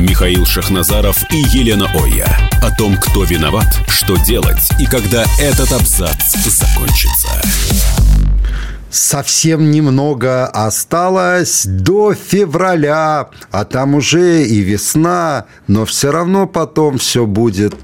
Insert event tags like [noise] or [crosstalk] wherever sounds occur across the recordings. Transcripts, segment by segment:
Михаил Шахназаров и Елена Оя. О том, кто виноват, что делать и когда этот абзац закончится. Совсем немного осталось до февраля, а там уже и весна, но все равно потом все будет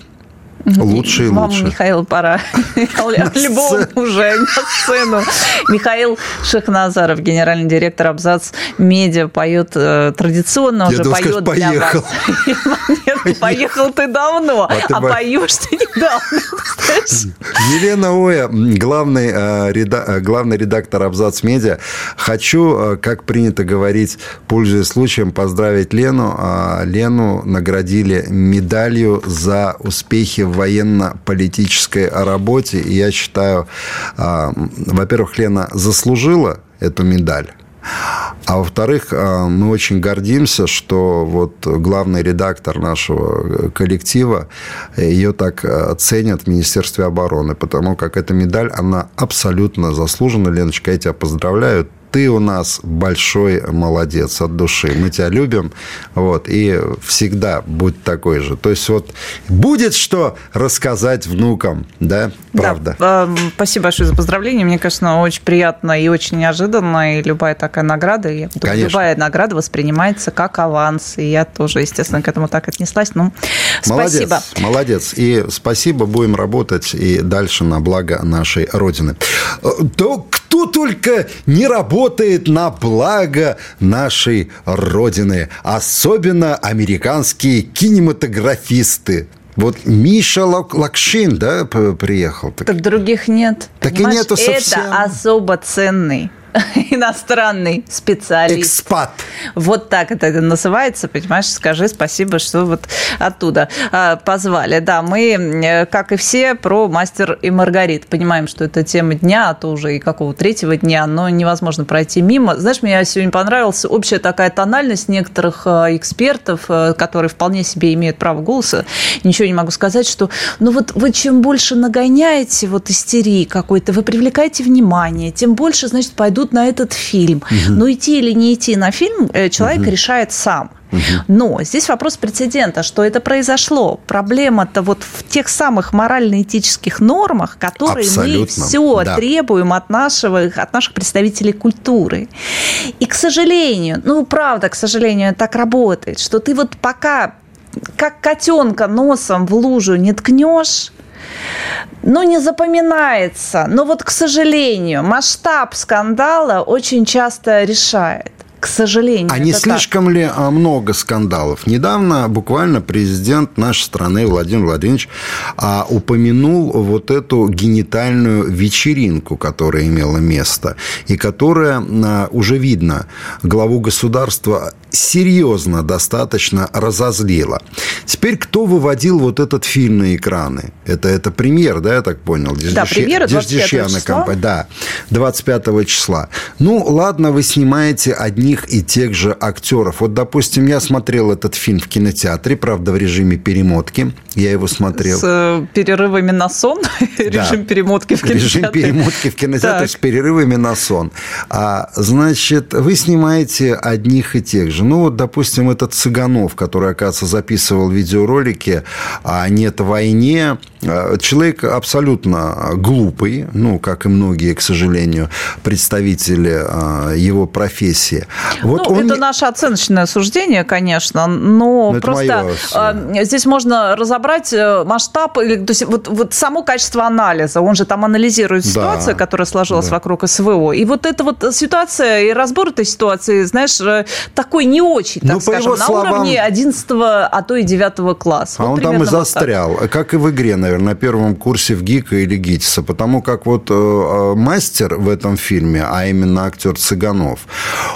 Лучше и лучше. Михаил, пора [laughs] альбом уже на сцену. Михаил Шахназаров, генеральный директор Абзац Медиа, поет э, традиционно уже поет для поехал. [laughs] вас. Поехал ты давно, а бы- поешь ты недавно. [laughs] Елена Оя, главный, э, э, главный редактор Абзац Медиа. Хочу, как принято говорить, пользуясь случаем, поздравить Лену. А, Лену наградили медалью за успехи в военно-политической работе. И я считаю, а, во-первых, Лена заслужила эту медаль. А во-вторых, а, мы очень гордимся, что вот главный редактор нашего коллектива ее так а, ценят в Министерстве обороны, потому как эта медаль, она абсолютно заслужена. Леночка, я тебя поздравляю. Ты у нас большой молодец от души. Мы тебя любим. Вот, и всегда будь такой же. То есть вот будет что рассказать внукам, да? Правда. Да, эм, спасибо большое за поздравление. Мне, конечно, очень приятно и очень неожиданно. И любая такая награда, я думаю, Конечно. любая награда воспринимается как аванс. И я тоже, естественно, к этому так отнеслась. Ну, Молодец, спасибо. молодец. И спасибо, будем работать и дальше на благо нашей Родины. Э, Да кто только не работает на благо нашей Родины, особенно американские кинематографисты. Вот Миша Лак- Лакшин, да, приехал. Так Так других нет. Так и Понимаешь, нету совсем. Это особо ценный [laughs] иностранный специалист. Экспат. Вот так это называется, понимаешь? Скажи спасибо, что вот оттуда а, позвали. Да, мы, э, как и все, про «Мастер и Маргарит». Понимаем, что это тема дня, а то уже и какого третьего дня, но невозможно пройти мимо. Знаешь, мне сегодня понравилась общая такая тональность некоторых э, экспертов, э, которые вполне себе имеют право голоса. Ничего не могу сказать, что ну вот вы чем больше нагоняете вот истерии какой-то, вы привлекаете внимание, тем больше, значит, пойдут на этот фильм. Но идти или не идти на фильм э, человек решает сам. Но здесь вопрос прецедента, что это произошло. Проблема-то вот в тех самых морально-этических нормах, которые мы Абсолютно, все да. требуем от, нашего, от наших представителей культуры. И, к сожалению, ну, правда, к сожалению, так работает, что ты вот пока как котенка носом в лужу не ткнешь, ну, не запоминается. Но вот, к сожалению, масштаб скандала очень часто решает. К сожалению. А не так. слишком ли а, много скандалов? Недавно буквально президент нашей страны Владимир Владимирович а, упомянул вот эту генитальную вечеринку, которая имела место, и которая а, уже видно главу государства серьезно достаточно разозлила. Теперь кто выводил вот этот фильм на экраны? Это, это премьер, да, я так понял? Да, премьера 25 Деждещана числа. компания. Да, 25 числа. Ну, ладно, вы снимаете одних и тех же актеров. Вот, допустим, я смотрел этот фильм в кинотеатре, правда, в режиме перемотки. Я его смотрел. С э, перерывами на сон, [laughs] режим перемотки в кинотеатре. Режим перемотки в кинотеатре с перерывами на сон. А, значит, вы снимаете одних и тех же. Ну, вот, допустим, этот Цыганов, который, оказывается, записывал видеоролики о «Нет войне». А, Человек абсолютно глупый, ну, как и многие, к сожалению, представители а, его профессии. Вот ну, он это наше оценочное суждение, конечно, но Ну, это просто моё э, здесь можно разобрать э, масштаб, или, то есть вот, вот само качество анализа. Он же там анализирует Да. ситуацию, которая сложилась Да. вокруг СВО. И вот эта вот ситуация и разбор этой ситуации, знаешь, э, такой не очень, так Ну, скажем, на словам- уровне 11 а то и 9 класса. А Вот он там и вот так. застрял, как и в игре, наверное, на первом курсе в ГИКа или ГИТИСа, потому как вот э, э, мастер в этом фильме, а именно актер Цыганов,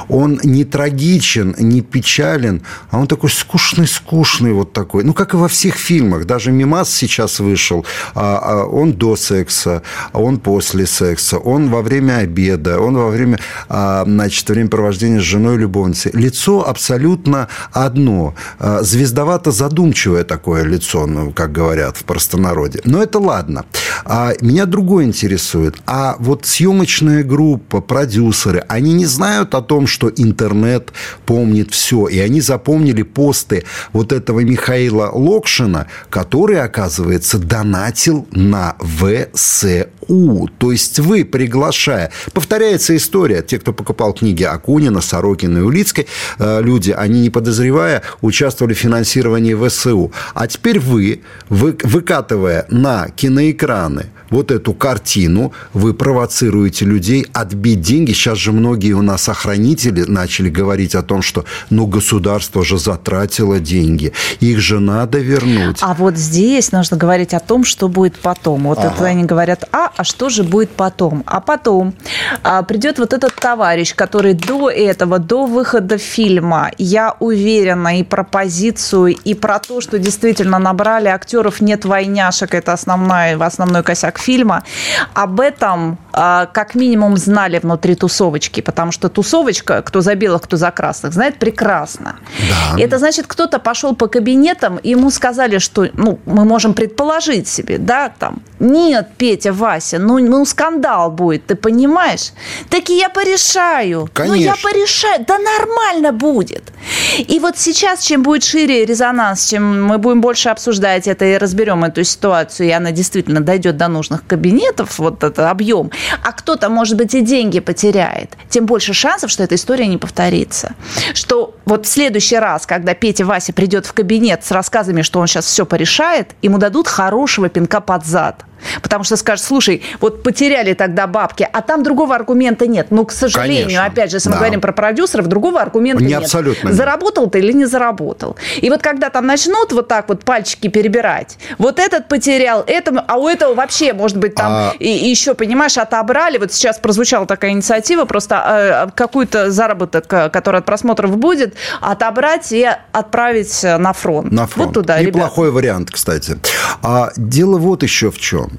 он он не трагичен, не печален, а он такой скучный-скучный вот такой. Ну, как и во всех фильмах. Даже «Мимас» сейчас вышел. А, а он до секса, а он после секса, он во время обеда, он во время, а, значит, времяпровождения с женой любовницей. Лицо абсолютно одно. А, звездовато задумчивое такое лицо, ну, как говорят в простонародье. Но это ладно. А меня другое интересует. А вот съемочная группа, продюсеры, они не знают о том, что интернет помнит все. И они запомнили посты вот этого Михаила Локшина, который, оказывается, донатил на ВСУ. То есть вы, приглашая... Повторяется история. Те, кто покупал книги Акунина, Сорокина и Улицкой, э, люди, они, не подозревая, участвовали в финансировании ВСУ. А теперь вы, выкатывая на киноэкраны вот эту картину, вы провоцируете людей отбить деньги. Сейчас же многие у нас охранители начали говорить о том, что ну государство же затратило деньги, их же надо вернуть. А вот здесь нужно говорить о том, что будет потом. Вот ага. это они говорят, а, а что же будет потом? А потом а, придет вот этот товарищ, который до этого, до выхода фильма, я уверена и про позицию, и про то, что действительно набрали актеров «Нет войняшек», это основной, основной косяк фильма, об этом а, как минимум знали внутри тусовочки, потому что тусовочка, кто за белых, кто за красных, знает прекрасно. Да. Это значит, кто-то пошел по кабинетам, и ему сказали, что ну, мы можем предположить себе, да, там, нет, Петя, Вася, ну, ну скандал будет, ты понимаешь? Так и я порешаю. Конечно. Ну, я порешаю. Да нормально будет. И вот сейчас, чем будет шире резонанс, чем мы будем больше обсуждать это и разберем эту ситуацию, и она действительно дойдет до нужных кабинетов, вот этот объем, а кто-то, может быть, и деньги потеряет, тем больше шансов, что эта история не повторится. Что вот в следующий раз, когда Петя Вася придет в кабинет с рассказами, что он сейчас все порешает, ему дадут хорошего пинка под зад. Потому что скажут, слушай, вот потеряли тогда бабки, а там другого аргумента нет. Ну, к сожалению, Конечно. опять же, если да. мы говорим про продюсеров, другого аргумента не нет. Абсолютно заработал ты или не заработал. И вот когда там начнут вот так вот пальчики перебирать, вот этот потерял, этому, а у этого вообще, может быть, там а... и, и еще, понимаешь, отобрали. Вот сейчас прозвучала такая инициатива, просто э, какой-то заработок, э, который от просмотров будет, отобрать и отправить на фронт. На фронт. Вот туда, Неплохой ребят. вариант, кстати. А дело вот еще в чем.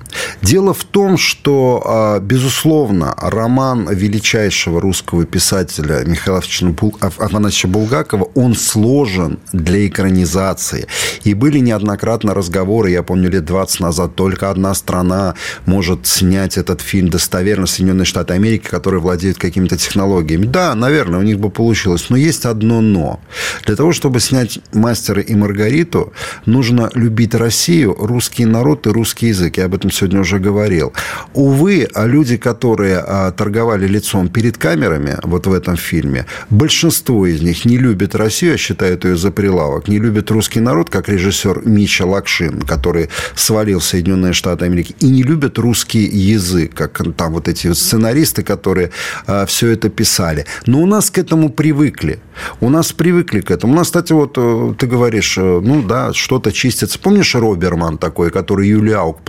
Дело в том, что, а, безусловно, роман величайшего русского писателя Михаила Афанасьевича Булгакова, он сложен для экранизации. И были неоднократно разговоры, я помню, лет 20 назад, только одна страна может снять этот фильм достоверно, Соединенные Штаты Америки, которые владеют какими-то технологиями. Да, наверное, у них бы получилось. Но есть одно «но». Для того, чтобы снять «Мастера и Маргариту», нужно любить Россию, русский народ и русский язык. Я об этом сегодня уже говорил. Увы, люди, которые а, торговали лицом перед камерами вот в этом фильме, большинство из них не любят Россию, а считают ее за прилавок. Не любят русский народ, как режиссер Мича Лакшин, который свалил Соединенные Штаты Америки. И не любят русский язык, как там вот эти сценаристы, которые а, все это писали. Но у нас к этому привыкли. У нас привыкли к этому. У нас, кстати, вот э, ты говоришь, э, ну да, что-то чистится. Помнишь Роберман такой, который Юлия Аук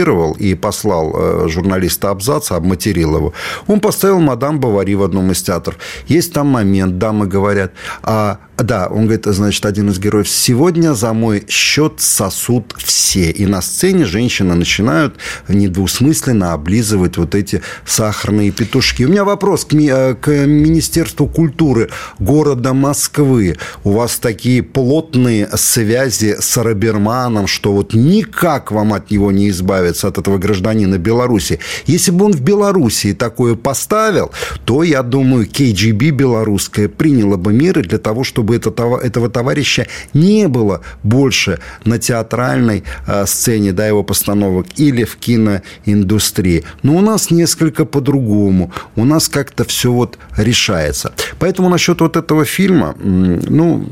продюсировал и послал э, журналиста Абзаца, обматерил его? Он поставил мадам Бавари в одном из театров. Есть там момент, дамы говорят, а да, он говорит, значит, один из героев, сегодня за мой счет сосут все. И на сцене женщины начинают недвусмысленно облизывать вот эти сахарные петушки. У меня вопрос к, ми- к Министерству культуры города Москвы. У вас такие плотные связи с Роберманом, что вот никак вам от него не избавиться, от этого гражданина Беларуси. Если бы он в Белоруссии такое поставил, то, я думаю, КГБ белорусская приняла бы меры для того, чтобы чтобы этого, этого товарища не было больше на театральной э, сцене, да, его постановок или в киноиндустрии. Но у нас несколько по-другому. У нас как-то все вот решается. Поэтому насчет вот этого фильма, ну,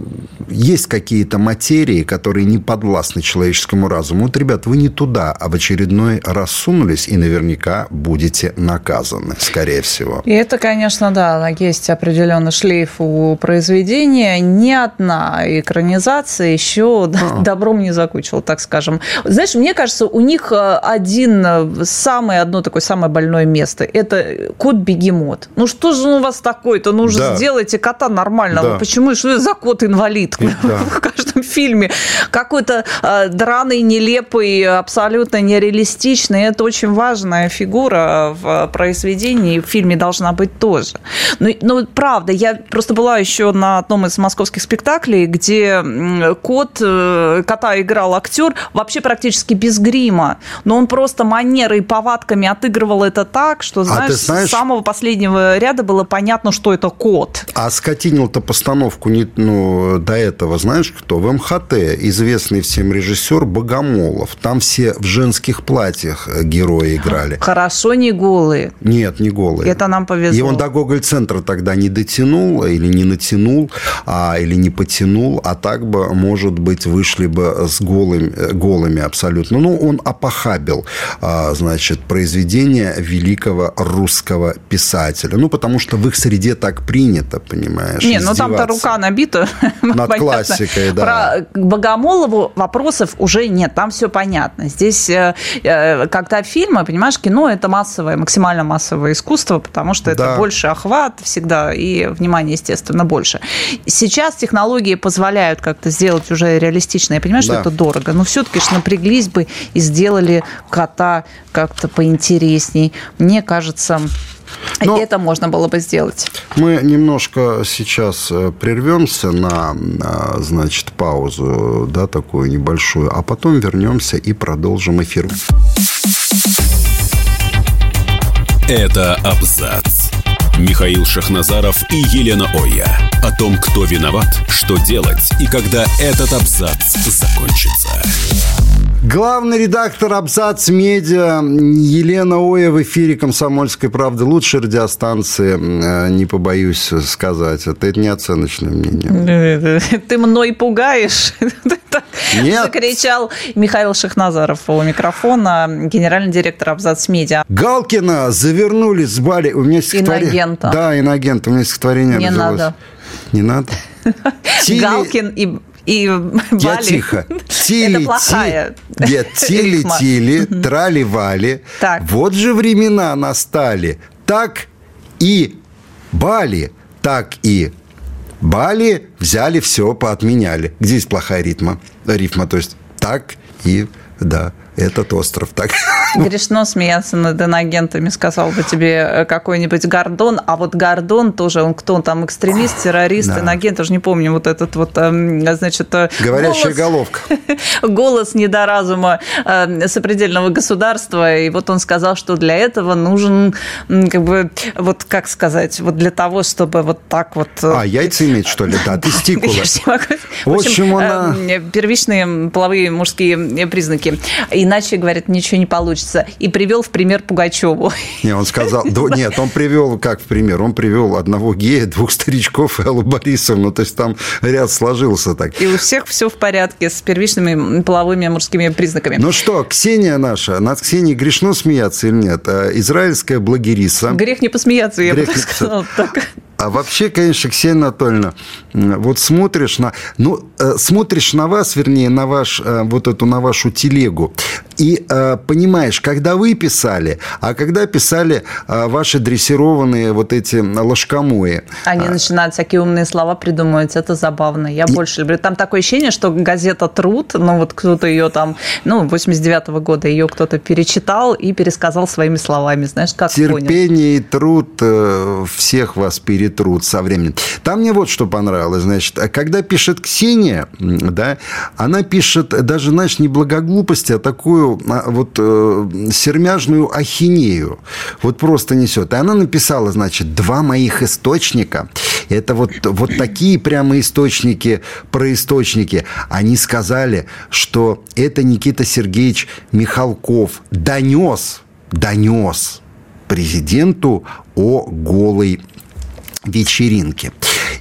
есть какие-то материи, которые не подвластны человеческому разуму. Вот, ребят, вы не туда, а в очередной раз сунулись, и наверняка будете наказаны, скорее всего. И это, конечно, да, есть определенный шлейф у произведения ни одна экранизация еще а. [laughs] добром не закончила, так скажем. Знаешь, мне кажется, у них э, один, э, самое одно такое самое больное место – это кот-бегемот. Ну что же у вас такое-то? Ну уже да. сделайте кота нормального. Да. Почему? Что это за кот-инвалид да. [laughs] в каждом фильме? Какой-то э, драный, нелепый, абсолютно нереалистичный. Это очень важная фигура в произведении. В фильме должна быть тоже. Но, но правда, я просто была еще на одном из московских спектаклей, где кот, э, кота играл актер вообще практически без грима. Но он просто манерой и повадками отыгрывал это так, что, знаешь, а знаешь, с самого последнего ряда было понятно, что это кот. А скотинил-то постановку не, ну, до этого, знаешь кто? В МХТ известный всем режиссер Богомолов. Там все в женских платьях э, герои играли. Хорошо не голые. Нет, не голые. Это нам повезло. И он до Гоголь-центра тогда не дотянул или не натянул, а, или не потянул, а так бы, может быть, вышли бы с голыми, э, голыми абсолютно. Ну, он опохабил, а, значит, произведение великого русского писателя. Ну, потому что в их среде так принято, понимаешь, Не, ну там-то рука набита. [laughs] Над классикой, да. Про Богомолову вопросов уже нет, там все понятно. Здесь, э, э, когда фильмы, понимаешь, кино – это массовое, максимально массовое искусство, потому что это больше охват всегда и внимание, естественно, больше. Сейчас технологии позволяют как-то сделать уже реалистично. Я понимаю, что да. это дорого, но все-таки ж напряглись бы и сделали кота как-то поинтересней. Мне кажется, но это можно было бы сделать. Мы немножко сейчас э, прервемся на, значит, паузу, да, такую небольшую, а потом вернемся и продолжим эфир. Это абзац. Михаил Шахназаров и Елена Оя. О том, кто виноват, что делать и когда этот абзац закончится. Главный редактор Абзац Медиа Елена Оя в эфире «Комсомольской правды». Лучшей радиостанции, э, не побоюсь сказать. Это, это не оценочное мнение. Ты мной пугаешь? [laughs] Нет. Закричал Михаил Шахназаров у микрофона, генеральный директор Абзац Медиа. Галкина завернули с Бали. У меня Иногента. Да, иногента. У меня стихотворение Не надо. Не надо? [laughs] Галкин и и Бали. Я тихо. Тили, [laughs] Это плохая Нет, [laughs] тили-тили, трали-вали. Вот же времена настали. Так и Бали, так и Бали взяли все, поотменяли. Где здесь плохая ритма? Рифма, то есть так и да этот остров. Так. [laughs] Грешно смеяться над инагентами, сказал бы тебе э, какой-нибудь Гордон. А вот Гордон тоже, он кто он там, экстремист, террорист, да. инагент, тоже не помню, вот этот вот, эм, значит... Э, Говорящая голос, головка. [laughs] голос недоразума э, сопредельного государства. И вот он сказал, что для этого нужен, как бы, вот как сказать, вот для того, чтобы вот так вот... А, яйца иметь, что ли? Да, тестикулы. [laughs] В общем, она... первичные половые мужские признаки. И иначе, говорит, ничего не получится. И привел в пример Пугачеву. Не, он сказал, [laughs] нет, он привел, как в пример, он привел одного гея, двух старичков и Аллу Борисовну, то есть там ряд сложился так. И у всех все в порядке с первичными половыми мужскими признаками. Ну что, Ксения наша, над Ксенией грешно смеяться или нет? Э, израильская блогериса. Грех не посмеяться, я Грех бы сказала так. А вообще, конечно, Ксения Анатольевна, вот смотришь на, ну, э, смотришь на вас, вернее, на ваш, э, вот эту, на вашу телегу, и э, понимаешь, когда вы писали, а когда писали ваши дрессированные вот эти ложкомои. Они а, начинают всякие умные слова придумывать, это забавно. Я и... больше люблю. Там такое ощущение, что газета «Труд», ну, вот кто-то ее там, ну, 89-го года ее кто-то перечитал и пересказал своими словами, знаешь, как Терпение понял. и труд всех вас перед труд со временем. Там мне вот что понравилось. Значит, когда пишет Ксения, да, она пишет даже, знаешь, не благоглупости, а такую а, вот э, сермяжную ахинею. Вот просто несет. И она написала, значит, два моих источника. Это вот, вот такие прямо источники про источники. Они сказали, что это Никита Сергеевич Михалков донес, донес президенту о голой вечеринки.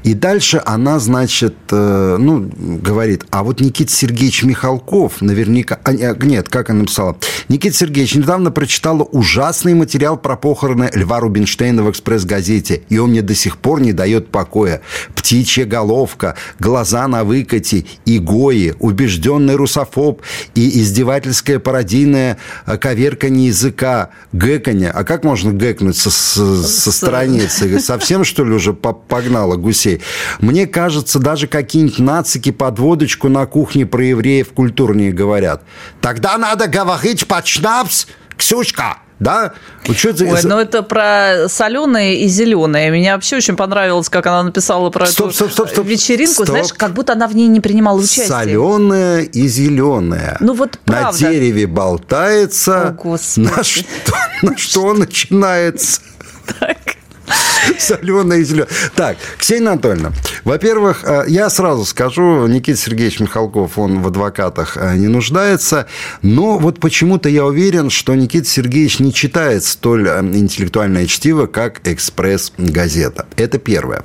И дальше она, значит, э, ну, говорит, а вот Никита Сергеевич Михалков наверняка... А, нет, как она написала? Никита Сергеевич недавно прочитала ужасный материал про похороны Льва Рубинштейна в «Экспресс-газете», и он мне до сих пор не дает покоя. Птичья головка, глаза на выкате, игои, убежденный русофоб и издевательское пародийное коверканье языка, гэканье. А как можно гэкнуть со, со страницы? [laughs] Совсем, что ли, уже погнала гусей? Мне кажется, даже какие-нибудь нацики под водочку на кухне про евреев культурнее говорят. Тогда надо говорить под шнапс, Ксюшка, да? Что Ой, ну это про соленые и зеленые. Мне вообще очень понравилось, как она написала про стоп, эту стоп, стоп, стоп. вечеринку. Стоп. Знаешь, как будто она в ней не принимала участие. Соленая и зеленая. Ну вот правда. На дереве болтается. О, На что, на что начинается? Так. Соленая и зеленая. Так, Ксения Анатольевна, во-первых, э, я сразу скажу, Никита Сергеевич Михалков, он в адвокатах э, не нуждается, но вот почему-то я уверен, что Никита Сергеевич не читает столь э, интеллектуальное чтиво, как «Экспресс-газета». Это первое.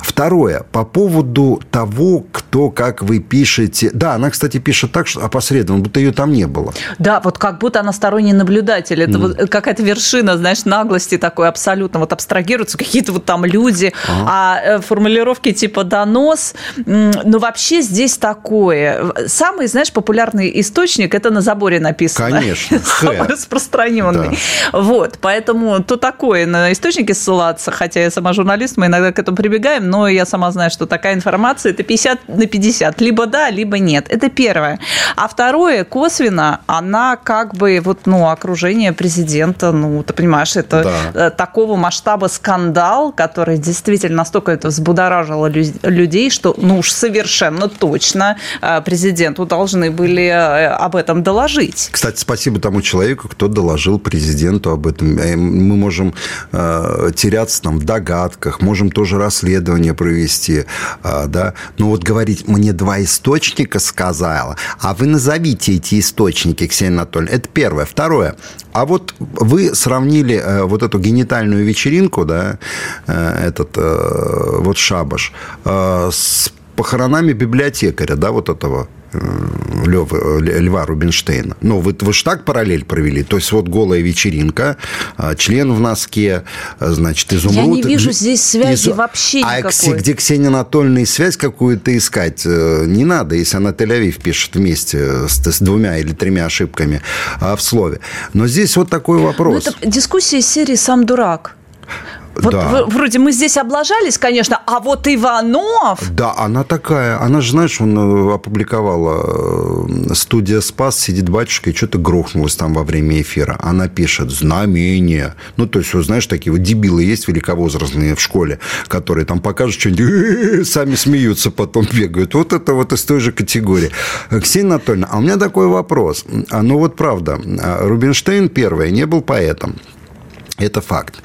Второе, по поводу того, кто, как вы пишете. Да, она, кстати, пишет так, что опосредованно, будто ее там не было. Да, вот как будто она сторонний наблюдатель. Это mm. вот какая-то вершина, знаешь, наглости такой абсолютно. Вот абстрагируются какие-то вот там люди, ага. а э, формулировки типа донос. Ну, вообще здесь такое. Самый, знаешь, популярный источник это на заборе написано. Конечно. [laughs] Самый распространенный. Да. Вот, поэтому то такое на источники ссылаться, хотя я сама журналист, мы иногда к этому прибегаем, но я сама знаю, что такая информация это 50 на 50. Либо да, либо нет. Это первое. А второе, косвенно, она как бы вот, ну, окружение президента, ну, ты понимаешь, это да. Э, такого масштаба скандал, который действительно настолько это взбудоражило людей, что, ну уж совершенно точно э, президенту должны были э, об этом доложить. Кстати, спасибо тому человеку, кто доложил президенту об этом. Мы можем теряться там в догадках, можем тоже расследовать исследование провести, а, да, но вот говорить, мне два источника сказала, а вы назовите эти источники, Ксения Анатольевна, это первое. Второе, а вот вы сравнили э, вот эту генитальную вечеринку, да, э, этот э, вот шабаш, с похоронами библиотекаря, да, вот этого Лёва, Льва Рубинштейна. Ну, вы, вы же так параллель провели. То есть, вот голая вечеринка, а, член в носке, а, значит, изумруд. Я не вижу здесь связи Из... вообще а никакой. А где Ксения Анатольевна связь какую-то искать э, не надо, если она Тель-Авив пишет вместе с, с двумя или тремя ошибками в слове. Но здесь вот такой вопрос. Ну, это дискуссия серии «Сам дурак». Вот да. вроде мы здесь облажались, конечно, а вот Иванов... Да, она такая. Она же, знаешь, он э, опубликовала э, студия «Спас», сидит батюшка, и что-то грохнулось там во время эфира. Она пишет «Знамение». Ну, то есть, вот, знаешь, такие вот дебилы есть великовозрастные в школе, которые там покажут что-нибудь, сами смеются, потом бегают. Вот это вот из той же категории. Ксения Анатольевна, а у меня такой вопрос. А, ну, вот правда, Рубинштейн, первый, не был поэтом. Это факт.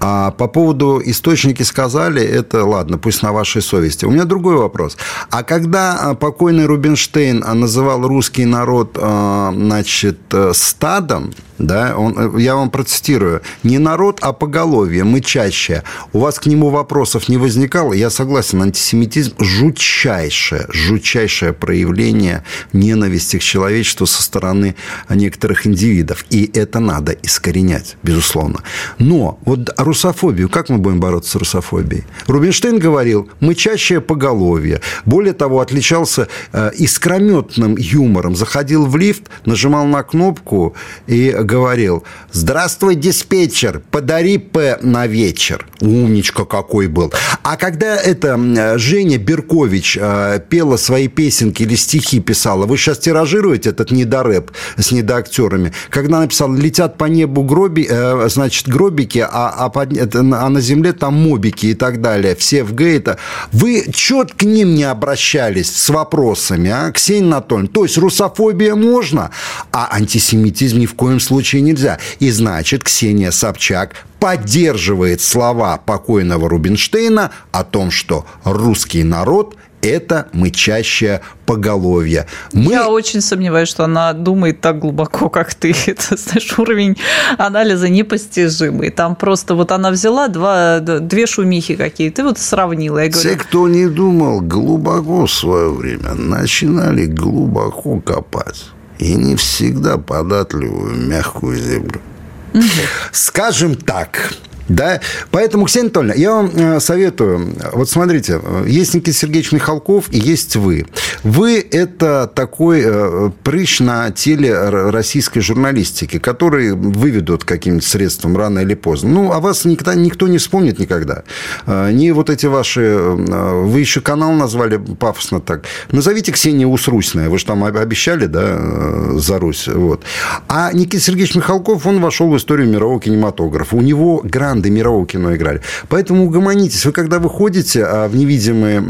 А по поводу источники сказали, это ладно, пусть на вашей совести. У меня другой вопрос. А когда а, покойный Рубинштейн называл русский народ, а, значит, э, стадом, да, он, э, я вам процитирую, не народ, а поголовье, мы чаще. У вас к нему вопросов не возникало? Я согласен, антисемитизм – жутчайшее, жутчайшее проявление ненависти к человечеству со стороны некоторых индивидов. И это надо искоренять, безусловно. Но вот русофобию, как мы будем бороться с русофобией? Рубинштейн говорил, мы чаще поголовье. Более того, отличался э, искрометным юмором. Заходил в лифт, нажимал на кнопку и говорил, здравствуй, диспетчер, подари П на вечер. Умничка какой был. А когда это Женя Беркович э, пела свои песенки или стихи писала, вы сейчас тиражируете этот недорэп с недоактерами, когда написал «Летят по небу гроби, э, значит, гробики, а, а, под, а на земле там мобики и так далее, все в гейта», вы чет к ним не обращались с вопросами, а, Ксения Анатольевна? То есть русофобия можно, а антисемитизм ни в коем случае случае нельзя. И значит, Ксения Собчак поддерживает слова покойного Рубинштейна о том, что русский народ – это мычащее поголовье. Мы... Я очень сомневаюсь, что она думает так глубоко, как ты. [laughs] Это, знаешь, уровень анализа непостижимый. Там просто вот она взяла два, две шумихи какие-то, ты вот сравнила. Я говорю, Те, кто не думал глубоко в свое время, начинали глубоко копать. И не всегда податливую мягкую землю. Скажем так, да? Поэтому, Ксения Анатольевна, я вам э, советую, вот смотрите, есть Никита Сергеевич Михалков и есть вы. Вы – это такой э, прыщ на теле российской журналистики, который выведут каким-нибудь средством рано или поздно. Ну, а вас никогда, никто не вспомнит никогда. Э, не вот эти ваши... Вы еще канал назвали пафосно так. Назовите Ксения Усрусная. Вы же там обещали, да, за Русь. Вот. А Никита Сергеевич Михалков, он вошел в историю мирового кинематографа. У него гранд команды мирового кино играли. Поэтому угомонитесь. Вы когда выходите а, в невидимое,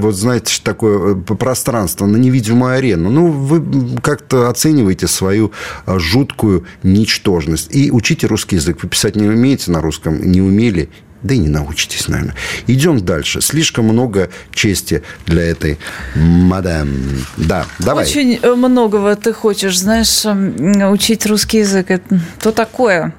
вот знаете, такое э, пространство, на невидимую арену, ну, вы как-то оцениваете свою а, жуткую ничтожность. И учите русский язык. Вы писать не умеете на русском, не умели, да и не научитесь, наверное. Идем дальше. Слишком много чести для этой мадам. Да, давай. Очень э, многого ты хочешь, знаешь, учить русский язык. Это то такое.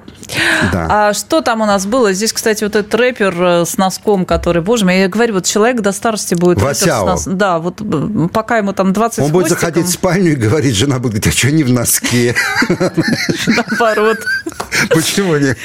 Да. А что там у нас было? Здесь, кстати, вот этот рэпер э, с носком, который, боже мой, я говорю, вот человек до старости будет... Васяо. Нос... Да, вот э, пока ему там 20 Он будет заходить в спальню и говорить, жена будет говорить, а что не в носке? [laughs] Наоборот. Почему нет?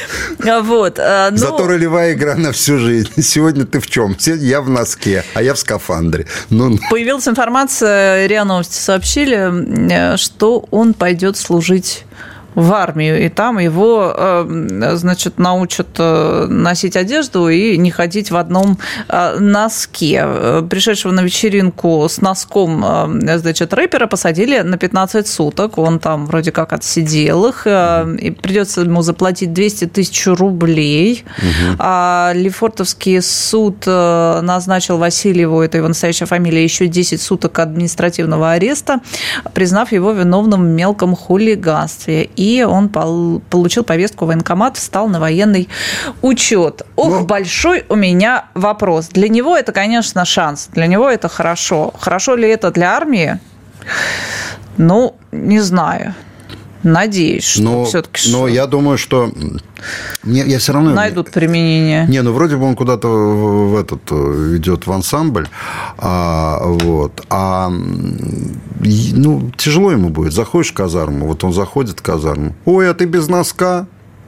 А вот. Э, ну Зато ролевая игра на всю жизнь. Сегодня ты в чем? Я в носке, а я в скафандре. Ну... Появилась информация, РИА Новости сообщили, что он пойдет служить в армию, и там его, э, значит, научат э, носить одежду и не ходить в одном э, носке. Пришедшего на вечеринку с носком, значит, рэпера посадили на 15 суток. Он там вроде как отсидел их, и придется ему заплатить 200 тысяч рублей. Угу. А Лефортовский суд назначил Васильеву, это его настоящая фамилия, еще 10 суток административного ареста, признав его виновным в мелком хулиганстве и он получил повестку в военкомат, встал на военный учет. Ох. Ну. большой у меня вопрос. Для него это, конечно, шанс, для него это хорошо. Хорошо ли это для армии? Ну, не знаю. Надеюсь, что но, все-таки... Но я думаю, что... Мне, я все равно... Найдут применение. Не, ну вроде бы он куда-то в, в этот э, идет в ансамбль, а, вот, а ну, тяжело ему будет. Заходишь в казарму, вот он заходит в казарму, ой, а ты без носка,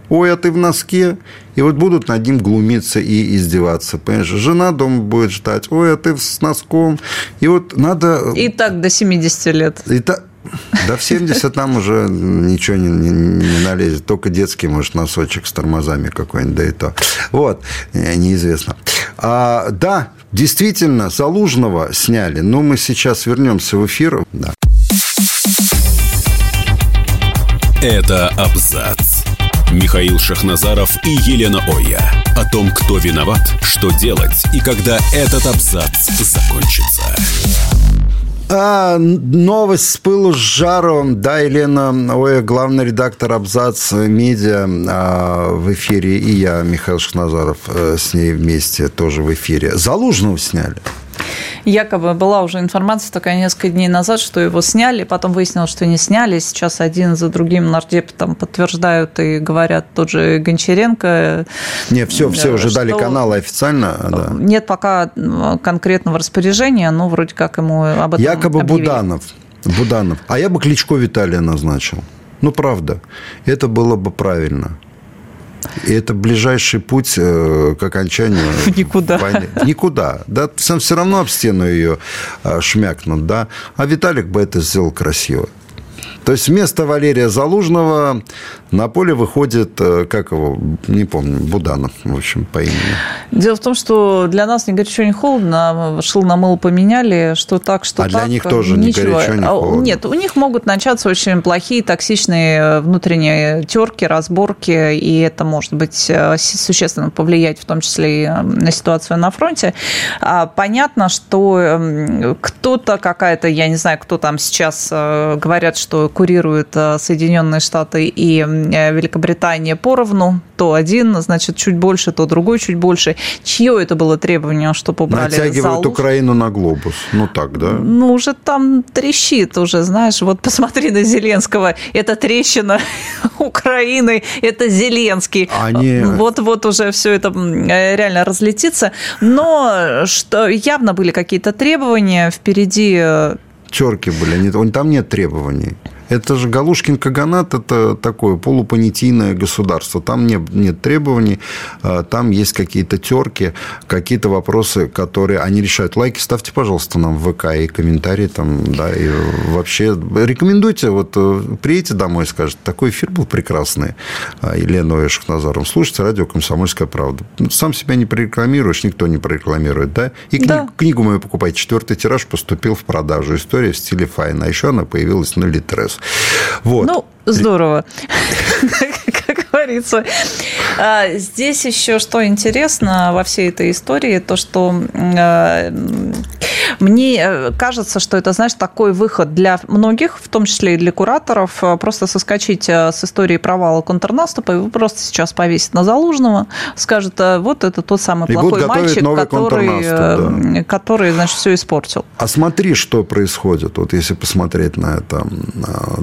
ой, а ты в носке. И вот будут над ним глумиться и издеваться. Понимаешь, жена дома будет ждать, ой, а ты с носком. И вот надо... И так до 70 лет. И так да в 70 там уже ничего не, не, не налезет. Только детский, может, носочек с тормозами какой-нибудь, да и то. Вот, э, неизвестно. А, да, действительно, Залужного сняли. Но мы сейчас вернемся в эфир. Да. Это абзац. Михаил Шахназаров и Елена Оя. О том, кто виноват, что делать и когда этот абзац закончится. А, новость с пылу с жару. Да, Елена Ой, главный редактор Абзац Медиа а, в эфире. И я, Михаил Шахназаров, э, с ней вместе тоже в эфире. Залужного сняли. Якобы была уже информация такая несколько дней назад, что его сняли, потом выяснилось, что не сняли. Сейчас один за другим нардеп там подтверждают и говорят тот же Гончаренко. Не, все, все уже дали каналы официально. Да. Нет пока конкретного распоряжения, но вроде как ему об этом Якобы объявили. Буданов. Буданов. А я бы Кличко Виталия назначил. Ну, правда. Это было бы правильно. И это ближайший путь э, к окончанию [laughs] Никуда. войны. Никуда. Да, все равно об стену ее э, шмякнут, да. А Виталик бы это сделал красиво. То есть вместо Валерия Залужного на поле выходит, э, как его, не помню, Буданов, в общем, по имени. Дело в том, что для нас не горячо, не холодно. Шил на мыло поменяли, что так, что а так. А для них тоже ничего. не горячо, не а, холодно? Нет, у них могут начаться очень плохие, токсичные внутренние терки, разборки, и это может быть э, существенно повлиять, в том числе и на ситуацию на фронте. А понятно, что эм, кто-то, какая-то, я не знаю, кто там сейчас э, говорят, что курируют Соединенные Штаты и Великобритания поровну, то один, значит, чуть больше, то другой чуть больше. Чье это было требование, что убрали Натягивают Залуж? Украину на глобус. Ну так, да? Ну, уже там трещит уже, знаешь. Вот посмотри на Зеленского. Это трещина [laughs] Украины, это Зеленский. Они... Вот-вот уже все это реально разлетится. Но что явно были какие-то требования впереди э, терки были, там нет требований. Это же Галушкин Каганат – это такое полупонятийное государство. Там нет, нет требований, а, там есть какие-то терки, какие-то вопросы, которые они решают. Лайки ставьте, пожалуйста, нам в ВК и комментарии там, да, и вообще рекомендуйте, вот э, приедете домой и скажете, такой эфир был прекрасный, а, Елена Шахназаром. Слушайте радио «Комсомольская правда». Ну, сам себя не прорекламируешь, никто не прорекламирует, да? И книг, да. книгу мою покупайте. Четвертый тираж поступил в продажу. История в стиле файна. А еще она появилась на Литрес. Вот. Ну, здорово. [laughs] Говорится. А, здесь еще что интересно во всей этой истории, то, что а, мне э, кажется, что это, знаешь, такой выход для многих, в том числе и для кураторов, э, просто соскочить э, с истории провала контрнаступа и просто сейчас повесить на Залужного, скажет, вот это тот самый и плохой мальчик, который, да. который, значит, все испортил. А смотри, что происходит, вот если посмотреть на это,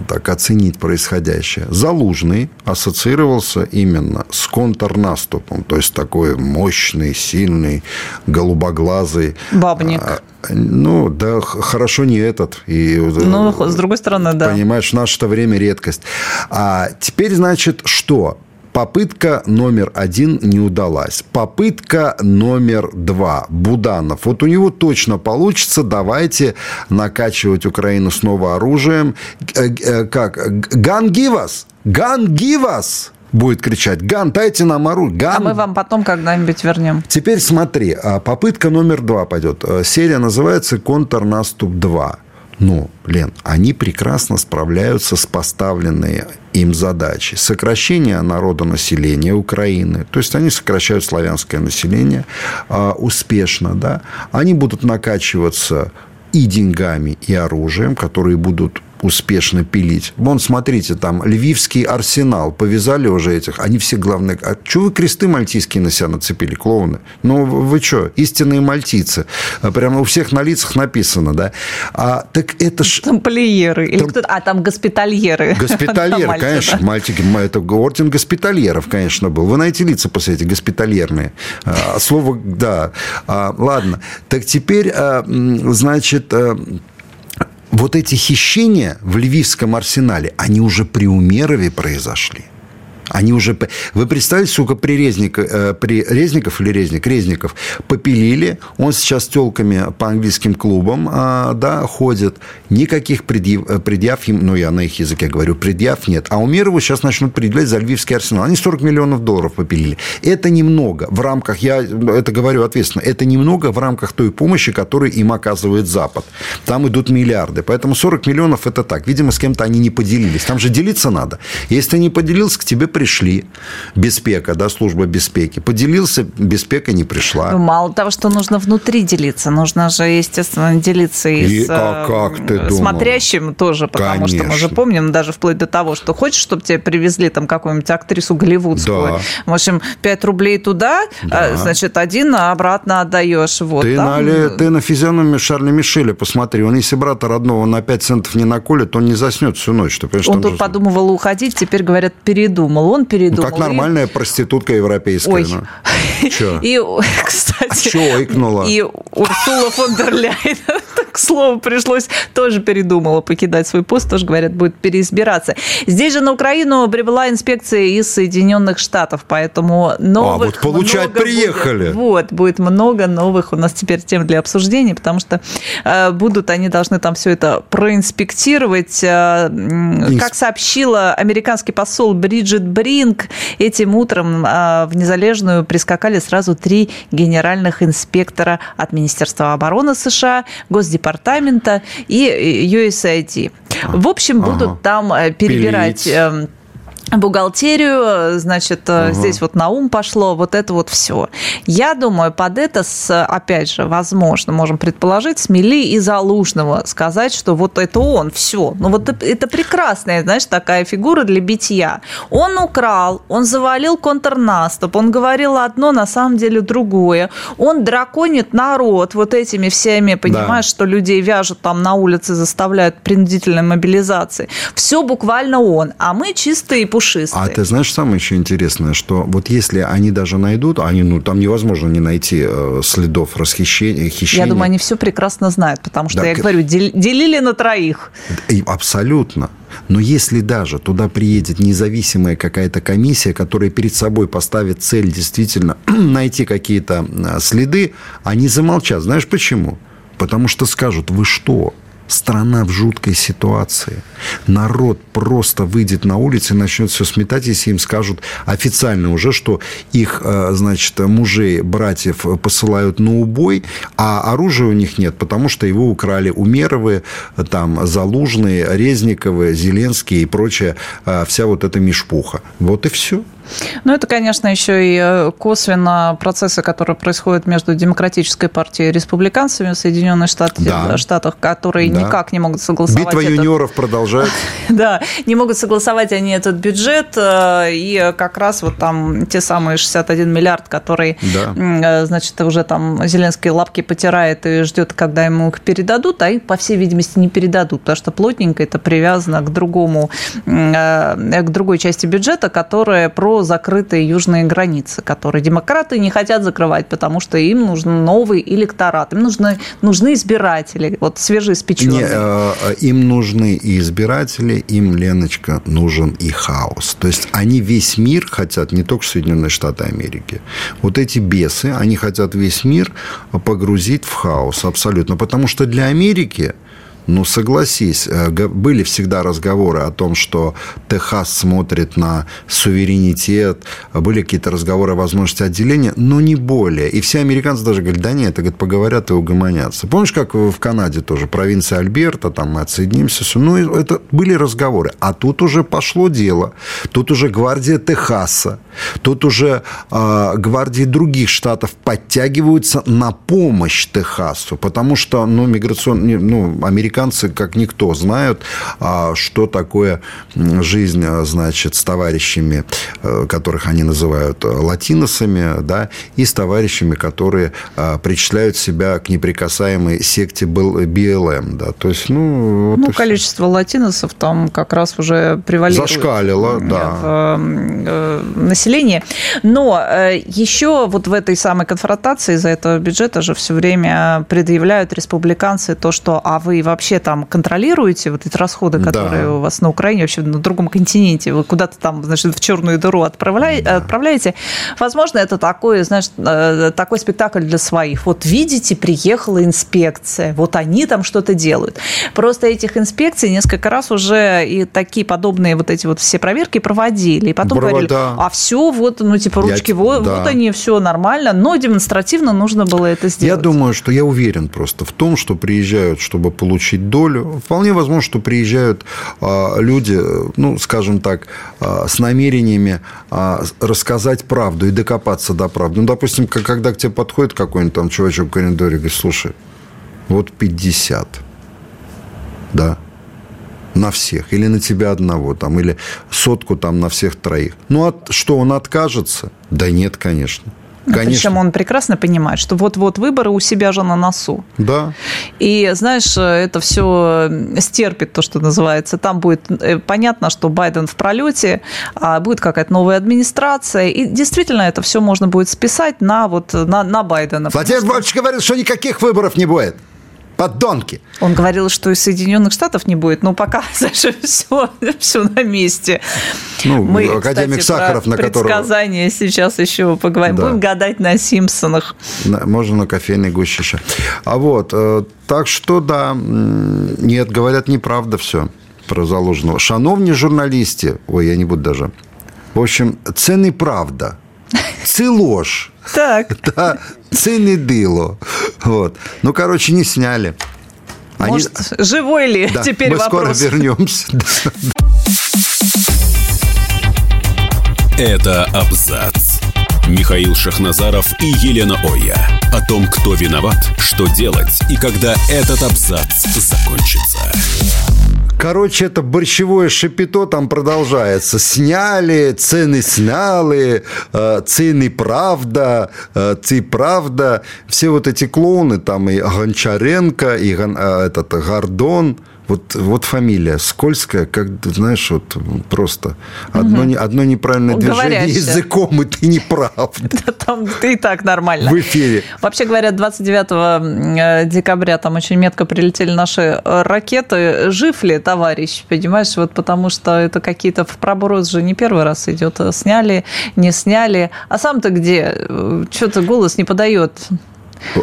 так оценить происходящее. Залужный ассоциировался именно с контрнаступом, то есть такой мощный, сильный, голубоглазый. Бабник. А, ну, да, хорошо не этот. И, ну, с другой стороны, да. Понимаешь, в наше время редкость. А теперь, значит, что? Попытка номер один не удалась. Попытка номер два. Буданов. Вот у него точно получится. Давайте накачивать Украину снова оружием. Э, э, как? Гангивас! Гангивас! Будет кричать «Ган, дайте нам оружие!» Ган. А мы вам потом когда-нибудь вернем. Теперь смотри, а, попытка номер два пойдет. Э, серия называется «Контрнаступ 2». Ну, Лен, они прекрасно справляются с поставленной им задачей. Сокращение народонаселения Украины. То есть, они сокращают славянское население а, успешно. Да? Они будут накачиваться и деньгами, и оружием, которые будут успешно пилить. Вон, смотрите, там Львивский арсенал. Повязали уже этих. Они все главные. А что вы кресты мальтийские на себя нацепили, клоуны? Ну, вы что, истинные мальтийцы. А прямо у всех на лицах написано, да? А, так это ж... Тамплиеры. Или там... кто А, там госпитальеры. [laughs] Госпитальеры, конечно. Мальчики. Это орден госпитальеров, конечно, был. Вы найти лица после этих госпитальерные. А, слово, да. А, ладно. Так теперь, а, значит, вот эти хищения в Львивском арсенале, они уже при Умерове произошли. Они уже... Вы представляете, сука, при, Резник, э, при Резников или Резник? Резников попилили. Он сейчас телками по английским клубам э, да, ходит. Никаких предъяв, э, предъяв им... Ну, я на их языке говорю. Предъяв нет. А Умерову сейчас начнут предъявлять за Львивский арсенал. Они 40 миллионов долларов попилили. Это немного в рамках... Я это говорю ответственно. Это немного в рамках той помощи, которую им оказывает Запад. Там идут миллиарды. Поэтому 40 миллионов это так. Видимо, с кем-то они не поделились. Там же делиться надо. Если ты не поделился, к тебе пришли. Беспека, да, служба беспеки. Поделился, беспека не пришла. Ну, мало того, что нужно внутри делиться, нужно же, естественно, делиться и, и с как, как ты смотрящим тоже, потому Конечно. что мы же помним, даже вплоть до того, что хочешь, чтобы тебе привезли там какую-нибудь актрису голливудскую, да. в общем, 5 рублей туда, да. значит, один обратно отдаешь. Вот, ты, там... на, ты на физиономию Шарля Мишеля посмотри, он если брата родного на 5 центов не наколет, он не заснет всю ночь. Ты он тут же... подумывал уходить, теперь, говорят, передумал он передумал. Ну, как нормальная и... проститутка европейская. Ой. Ну. [laughs] Чё? И, кстати... А чё икнула? И Урсула фон дер Ляйен, [laughs] к слову, пришлось, тоже передумала покидать свой пост, тоже, говорят, будет переизбираться. Здесь же на Украину прибыла инспекция из Соединенных Штатов, поэтому новых... А, вот получать приехали. Будет. Вот, будет много новых у нас теперь тем для обсуждения, потому что э, будут, они должны там все это проинспектировать. Э, как сообщила американский посол Бриджит Бринг, этим утром а, в Незалежную прискакали сразу три генеральных инспектора от Министерства обороны США, Госдепартамента и USAID. В общем, будут ага. там э, перебирать... Пилить эм, бухгалтерию, значит, угу. здесь вот на ум пошло, вот это вот все. Я думаю, под это, с, опять же, возможно, можем предположить, смели и Залужного сказать, что вот это он, все. Ну вот это прекрасная, знаешь, такая фигура для битья. Он украл, он завалил контрнаступ, он говорил одно, на самом деле другое. Он драконит народ вот этими всеми, понимаешь, да. что людей вяжут там на улице, заставляют принудительной мобилизации. Все буквально он. А мы чистые пушистые. А ты знаешь, самое еще интересное, что вот если они даже найдут, они, ну, там невозможно не найти э, следов расхищения, хищения. Я думаю, они все прекрасно знают, потому что, да, я говорю, делили на троих. Абсолютно. Но если даже туда приедет независимая какая-то комиссия, которая перед собой поставит цель действительно [clears throat] найти какие-то э, следы, они замолчат. Знаешь почему? Потому что скажут, вы что? Страна в жуткой ситуации. Народ просто выйдет на улицы и начнет все сметать, если им скажут официально уже, что их, э, значит, мужей, братьев посылают на убой, а оружия у них нет, потому что его украли Умеровы, там, Залужные, Резниковы, Зеленские и прочее, э, вся вот эта мешпуха. Вот и все. Ну, это, конечно, еще и э, косвенно процессы, которые происходят между Демократической партией и республиканцами в Соединенных Штатах, да. Штатах которые да. никак не могут согласовать. Битва этот... юниоров продолжается. [laughs] Да, не могут согласовать они этот бюджет, э, и как раз вот там те самые 61 миллиард, который, да. Э, значит, уже там Зеленский лапки потирает и ждет, когда ему их передадут, а их, по всей видимости, не передадут, потому что плотненько это привязано к другому, к другой части бюджета, которая про закрытые южные границы, которые демократы не хотят закрывать, потому что им нужен новый электорат, им нужны, нужны избиратели, вот свежеиспеченные. Не, э, им нужны и избиратели, им, Леночка, нужен и хаос. То есть они весь мир хотят, не только Соединенные Штаты Америки. Вот эти бесы, они хотят весь мир погрузить в хаос абсолютно. Потому что для Америки ну, согласись, э, были всегда разговоры о том, что Техас смотрит на суверенитет, были какие-то разговоры о возможности отделения, но не более. И все американцы даже говорят, да нет, это говорят, поговорят и угомонятся. Помнишь, как в Канаде тоже, провинция Альберта, там мы отсоединимся, ну, это были разговоры. А тут уже пошло дело. Тут уже гвардия Техаса, тут уже э, гвардии других штатов подтягиваются на помощь Техасу, потому что, ну, миграционные, ну, американцы американцы, как никто, знают, а, что такое жизнь, а, значит, с товарищами, э, которых они называют э, латиносами, да, и с товарищами, которые а, причисляют себя к неприкасаемой секте БЛМ, да, то есть, ну... Ну, количество все. латиносов там как раз уже превалирует. Зашкалило, да. В э, населении. Но еще вот в этой самой конфронтации из-за этого бюджета же все время предъявляют республиканцы то, что а вы вообще вообще там контролируете вот эти расходы, которые да. у вас на Украине, вообще на другом континенте, вы куда-то там, значит, в черную дыру отправляете, да. отправляете, возможно, это такой, знаешь, э, такой спектакль для своих. Вот видите, приехала инспекция, вот они там что-то делают. Просто этих инспекций несколько раз уже и такие подобные вот эти вот все проверки проводили. И потом Браво, говорили, а все, вот, ну, типа, ручки, я, вот, да. вот они, все нормально, но демонстративно нужно было это сделать. Я думаю, что я уверен просто в том, что приезжают, чтобы получить получить долю. Вполне возможно, что приезжают а, люди, ну, скажем так, а, с намерениями а, рассказать правду и докопаться до правды. Ну, допустим, когда к тебе подходит какой-нибудь там чувачок в коридоре и говорит, слушай, вот 50, да, на всех, или на тебя одного, там, или сотку там на всех троих. Ну, от, что, он откажется? Да нет, конечно. Конечно. Причем он прекрасно понимает, что вот-вот выборы у себя же на носу. Да. И, знаешь, это все стерпит, то, что называется. Там будет э, понятно, что Байден в пролете, а будет какая-то новая администрация. И действительно это все можно будет списать на, вот, на, на Байдена. Владимир Владимирович говорит, что никаких выборов не будет подонки. Он говорил, что из Соединенных Штатов не будет, но пока, [laughs] Саша, все, все на месте. Ну, Мы, академик кстати, Сахаров, на которого... предсказания сейчас еще поговорим. Да. Будем гадать на Симпсонах. Можно на кофейной гуще еще. А вот, э, так что да, нет, говорят, неправда все про заложенного. Шановні журналисты, ой, я не буду даже. В общем, це неправда. Це ложь. Так. [laughs] Да, це не дило. Вот. Ну, короче, не сняли. Они... Может, живой ли? Да, Теперь мы вопрос. скоро вернемся. Это абзац. Михаил Шахназаров и Елена Оя. О том, кто виноват, что делать и когда этот абзац закончится. Короче, это борщевое шапито там продолжается. Сняли, цены сняли, э, цены правда, э, ты правда. Все вот эти клоуны, там и Гончаренко, и э, этот Гордон – вот, вот фамилия скользкая, как, знаешь, вот просто одно, угу. одно неправильное Говорящая. движение языком, и ты не прав. [laughs] Там ты и так нормально. В эфире. Вообще говорят, 29 э, декабря там очень метко прилетели наши э, ракеты. Жив ли товарищ, понимаешь? Вот потому что это какие-то в проброс же не первый раз идет. Сняли, не сняли. А сам-то где? Э, Что-то голос не подает.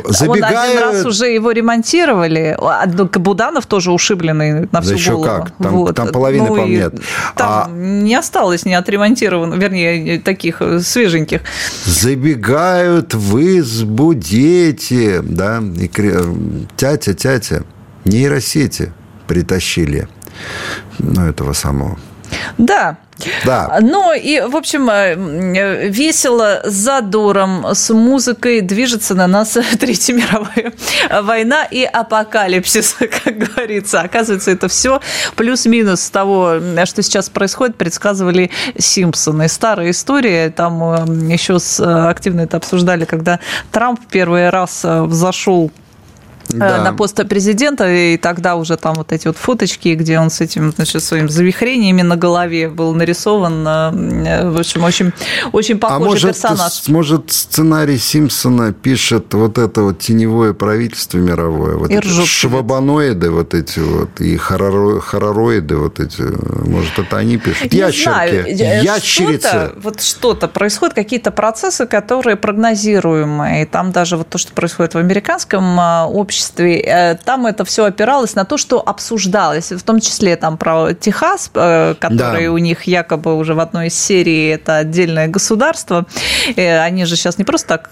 Забегая... Он один раз уже его ремонтировали. А Буданов тоже ушибленный на всю да еще голову. как. Там, вот. там половины, ну, по нет. Там а... не осталось не отремонтированных, вернее, таких свеженьких. Забегают в избу дети, да, и тятя, тятя, нейросети притащили, ну, этого самого. Да, да. Ну и, в общем, э, весело, с задором, с музыкой движется на нас [laughs] Третья мировая война и апокалипсис, [laughs] как говорится. Оказывается, это все плюс-минус того, что сейчас происходит, предсказывали Симпсоны. Старая история, там э, еще активно это обсуждали, когда Трамп первый раз э, взошел Э, да. на пост президента, и тогда уже там вот эти вот фоточки, где он с этим, значит, своим завихрениями на голове был нарисован, э, в общем, очень, очень а похожий а может, персонаж. Может, сценарий Симпсона пишет вот это вот теневое правительство мировое, вот и эти швабаноиды вот эти вот, и хоророиды вот эти, может, это они пишут? Не Ящерки, знаю. ящерицы. Что-то, вот что-то происходит, какие-то процессы, которые прогнозируемые, и там даже вот то, что происходит в американском а, обществе, обществе, э, там это все опиралось на то, что обсуждалось, в том числе там про Техас, э, который да. у них якобы уже в одной из серий это отдельное государство. Э, они же сейчас не просто так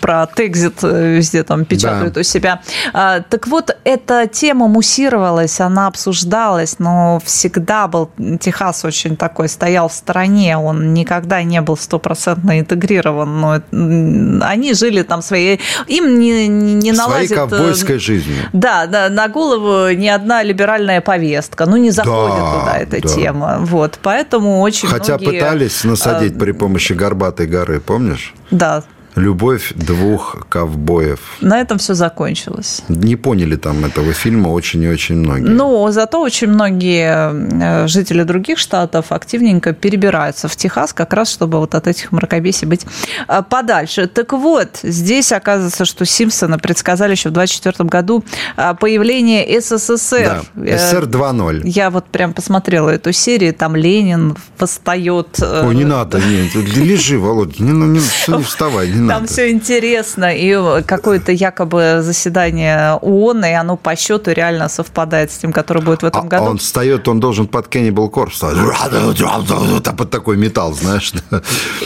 про Текзит везде там печатают да. у себя. А, так вот, эта тема муссировалась, она обсуждалась, но всегда был Техас очень такой, стоял в стороне, он никогда не был стопроцентно интегрирован. Но они жили там своей... Им не, не налазит ковбойской жизнью. Да, да, на голову ни одна либеральная повестка. Ну, не заходит да, туда эта да. тема. Вот, поэтому очень Хотя многие... пытались насадить а... при помощи горбатой горы, помнишь? Да, Любовь двух ковбоев. На этом все закончилось. Не поняли там этого фильма очень и очень многие. Ну, зато очень многие э, жители других штатов активненько перебираются в Техас, как раз чтобы вот от этих мракобесий быть э, подальше. Так вот, здесь оказывается, что Симпсоны предсказали еще в 24 году э, появление СССР. Да, СССР 2.0. Я вот прям посмотрела эту серию, там Ленин восстает. Ой, не надо, нет, лежи, Володя, не, не, не вставай, не там все интересно. И какое-то якобы заседание ООН, и оно по счету реально совпадает с тем, которое будет в этом а, году. Он встает, он должен под Cannibal Corpse там под такой металл, знаешь.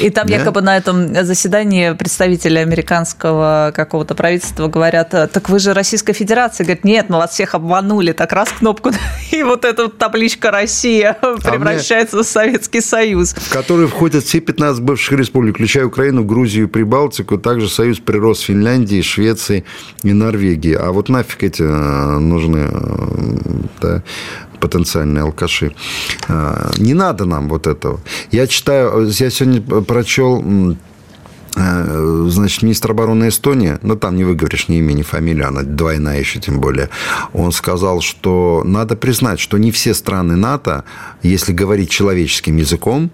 И там да? якобы на этом заседании представители американского какого-то правительства говорят, так вы же Российская Федерация. Говорит, нет, мы вас всех обманули. Так раз кнопку, [laughs] и вот эта табличка «Россия» а превращается в Советский Союз. В который входят все 15 бывших республик, включая Украину, Грузию, Прибалтику, Балтику, также союз прирос Финляндии, Швеции и Норвегии. А вот нафиг эти э, нужны э, да, потенциальные алкаши. Э, не надо нам вот этого. Я читаю, я сегодня прочел значит, министр обороны Эстонии, ну, там не выговоришь ни имя, ни фамилию, она двойная еще тем более, он сказал, что надо признать, что не все страны НАТО, если говорить человеческим языком,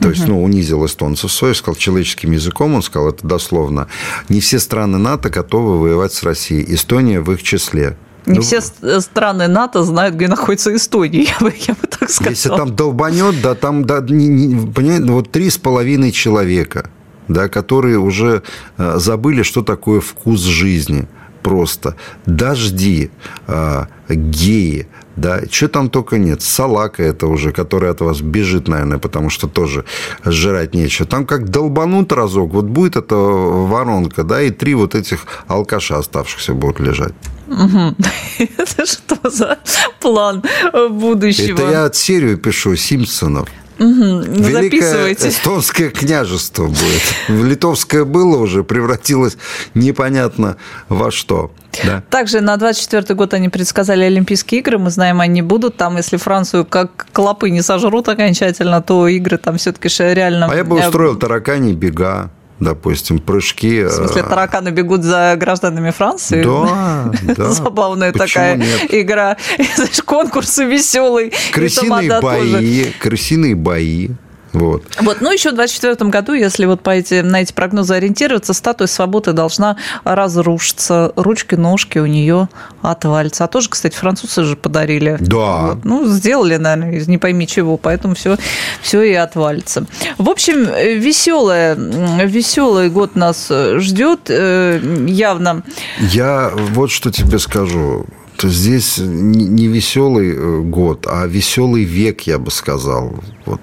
то есть, ну, унизил эстонцев свой, сказал человеческим языком, он сказал это дословно. Не все страны НАТО готовы воевать с Россией. Эстония в их числе. Не ну, все страны НАТО знают, где находится Эстония, [laughs] я бы, я бы так сказал. Если там долбанет, да, там, да, не, не, понимаете, вот три с половиной человека, да, которые уже э, забыли, что такое вкус жизни просто. Дожди, э, геи, да, что там только нет. Салака это уже, которая от вас бежит, наверное, потому что тоже жрать нечего. Там как долбанут разок, вот будет эта воронка, да, и три вот этих алкаша оставшихся будут лежать. [laughs] Это что за план будущего? Это я от серию пишу Симпсонов. Угу, Великое эстонское княжество будет. Литовское было уже, превратилось непонятно во что. Да. Также на 24 год они предсказали Олимпийские игры. Мы знаем, они будут там. Если Францию как клопы не сожрут окончательно, то игры там все-таки реально... А я бы устроил таракани бега допустим, прыжки. В смысле, э, тараканы бегут за гражданами Франции? Да, [laughs] да. Забавная Почему такая нет? игра. [laughs] Знаешь, конкурсы веселый. Крысиные бои, крысиные бои. Вот. вот. Ну, еще в 2024 году, если вот по эти, на эти прогнозы ориентироваться, статуя свободы должна разрушиться. Ручки, ножки у нее отвалятся. А тоже, кстати, французы же подарили. Да. Вот. Ну, сделали, наверное, из не пойми чего, поэтому все, все и отвалится. В общем, веселая, веселый год нас ждет э, явно. Я вот что тебе скажу то здесь не веселый э, год, а веселый век, я бы сказал. Вот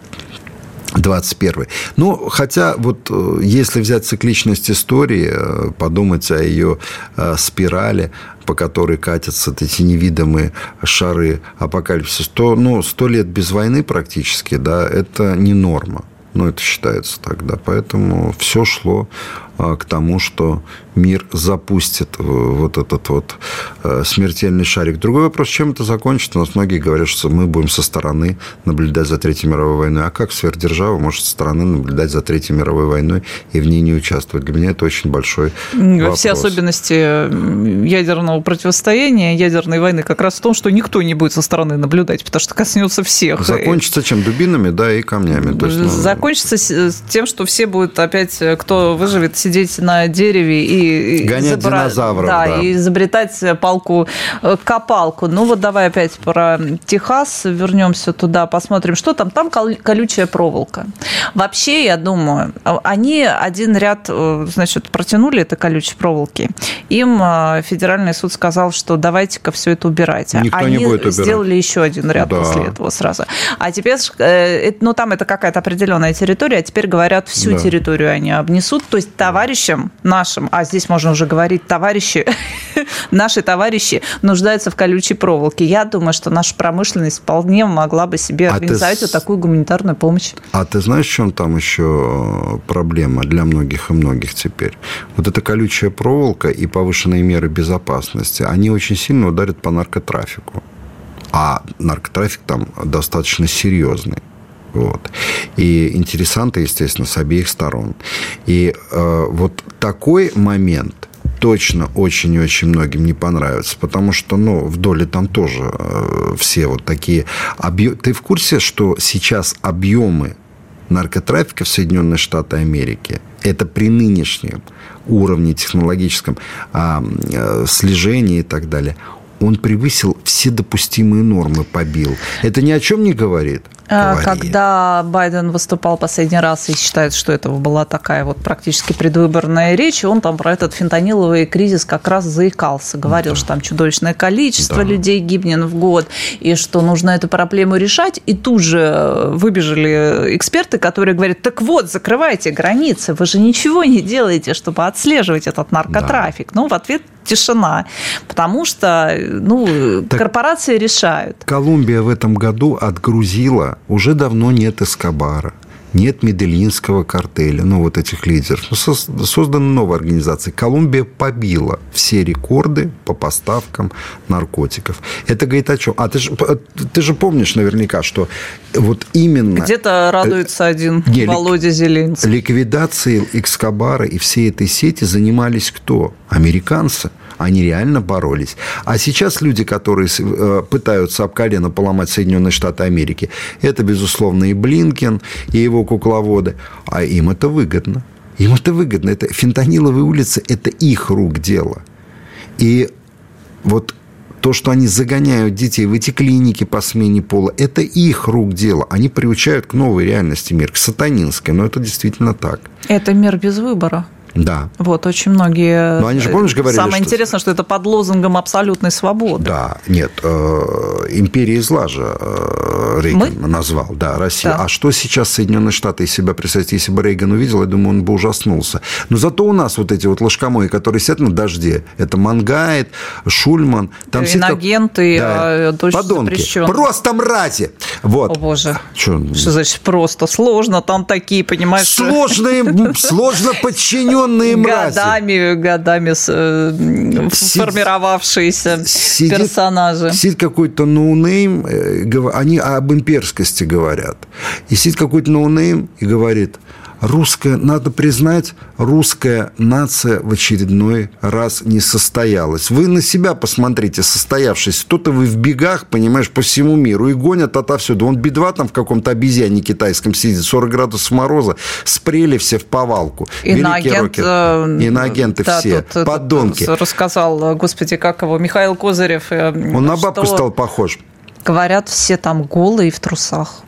21. Ну, хотя вот э, если взять цикличность истории, э, подумать о ее э, спирали, по которой катятся эти невидимые шары апокалипсиса, то, ну, сто лет без войны практически, да, это не норма. Ну, это считается так, да. Поэтому все шло к тому, что мир запустит вот этот вот э, смертельный шарик. Другой вопрос, чем это закончится. У нас многие говорят, что мы будем со стороны наблюдать за Третьей мировой войной. А как сверхдержава может со стороны наблюдать за Третьей мировой войной и в ней не участвовать? Для меня это очень большой вопрос. Все особенности ядерного противостояния, ядерной войны как раз в том, что никто не будет со стороны наблюдать, потому что коснется всех. Закончится чем? Дубинами, да, и камнями. То есть, ну... Закончится тем, что все будут опять, кто выживет, сидеть на дереве и Гонять изобра... динозавров, да, да. и изобретать палку-копалку. Ну вот давай опять про Техас вернемся туда, посмотрим, что там. Там колючая проволока. Вообще, я думаю, они один ряд, э, значит, протянули это колючей проволоки. Им э, федеральный суд сказал, что давайте-ка все это убирайте. Никто они не будет убирать. сделали еще один ряд да. после этого сразу. А теперь, э, ну там это какая-то определенная территория, а теперь говорят, всю да. территорию они обнесут. То есть товарищам нашим, а здесь можно уже говорить, товарищи, [laughs] наши товарищи нуждаются в колючей проволоке. Я думаю, что наша промышленность вполне могла бы себе а организовать ты... вот такую гуманитарную помощь. А ты знаешь, в чем там еще проблема для многих и многих теперь? Вот эта колючая проволока и повышенные меры безопасности, они очень сильно ударят по наркотрафику. А наркотрафик там достаточно серьезный. Вот. И интересанты, естественно, с обеих сторон. И э, вот такой момент точно очень и очень многим не понравится, потому что, ну, в доле там тоже э, все вот такие объемы. Ты в курсе, что сейчас объемы наркотрафика в Соединенные Штаты Америки это при нынешнем уровне технологическом а, а, слежении и так далее, он превысил все допустимые нормы, побил. Это ни о чем не говорит? А, говорит. Когда Байден выступал последний раз и считает, что это была такая вот практически предвыборная речь, он там про этот фентаниловый кризис как раз заикался. Говорил, да. что там чудовищное количество да. людей гибнет в год, и что нужно эту проблему решать. И тут же выбежали эксперты, которые говорят, так вот, закрывайте границы, вы же ничего не делаете, чтобы отслеживать этот наркотрафик. Да. Ну, в ответ тишина, потому что ну, так корпорации решают. Колумбия в этом году отгрузила, уже давно нет Эскобара нет Медельинского картеля, ну, вот этих лидеров. Ну, создана новая организация. Колумбия побила все рекорды по поставкам наркотиков. Это говорит о чем? А ты же, ты же помнишь наверняка, что вот именно... Где-то радуется один не, Володя Зеленский. Ликвидацией Экскобара и всей этой сети занимались кто? Американцы. Они реально боролись. А сейчас люди, которые э, пытаются об колено поломать Соединенные Штаты Америки, это, безусловно, и Блинкен, и его кукловоды. А им это выгодно. Им это выгодно. Это фентаниловые улицы – это их рук дело. И вот то, что они загоняют детей в эти клиники по смене пола, это их рук дело. Они приучают к новой реальности мир, к сатанинской. Но это действительно так. Это мир без выбора. Да. Вот, очень многие... Ну, они же, помнишь, говорили, Самое что- интересное, что это под лозунгом абсолютной свободы. Да, нет, э, империя зла же э, Рейган Мы? назвал, да, Россия. Да. А что сейчас Соединенные Штаты из себя представляют? Если бы Рейган увидел, я думаю, он бы ужаснулся. Но зато у нас вот эти вот ложкомои, которые сидят на Дожде, это Монгайт, Шульман, там сидят как- Иноагенты, э, дочь подонки. запрещенных. Просто мрази. Вот. О, боже. Чё? Что значит просто? Сложно, там такие, понимаешь... Сложные, [laughs] сложно подчиненные мрази. Годами, годами с- э, Сид- формировавшиеся Сидит- персонажи. Сидит какой-то no name, э, они об имперскости говорят. И сидит какой-то ноунейм и говорит, русская, надо признать, русская нация в очередной раз не состоялась. Вы на себя посмотрите, состоявшись. Кто-то вы в бегах, понимаешь, по всему миру и гонят отовсюду. Он бедва там в каком-то обезьяне китайском сидит, 40 градусов мороза, спрели все в повалку. Великий Иноагент, рокер. э, Иноагенты да, все, тут, подонки. рассказал, господи, как его, Михаил Козырев. э, Он на бабку что, стал похож. Говорят, все там голые в трусах.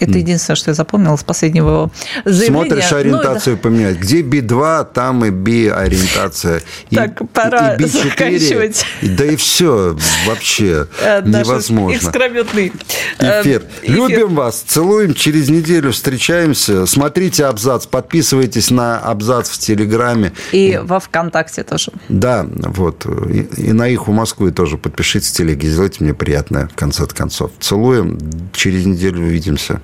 Это единственное, что я запомнила с последнего его заявления. Смотришь Ну, ориентацию поменять. Где B2, там и B-ориентация. И- Так, пора и B4, заканчивать. и- Да и все вообще [laughs] э, невозможно. Экскрометный э, Эфир. Любим вас, целуем. Через неделю встречаемся. Смотрите абзац, подписывайтесь на абзац в Телеграме. И во ВКонтакте тоже. Да, вот. И, и на их у Москвы тоже подпишитесь в телеге. Сделайте мне приятное, в конце концов. Целуем. Через неделю увидимся.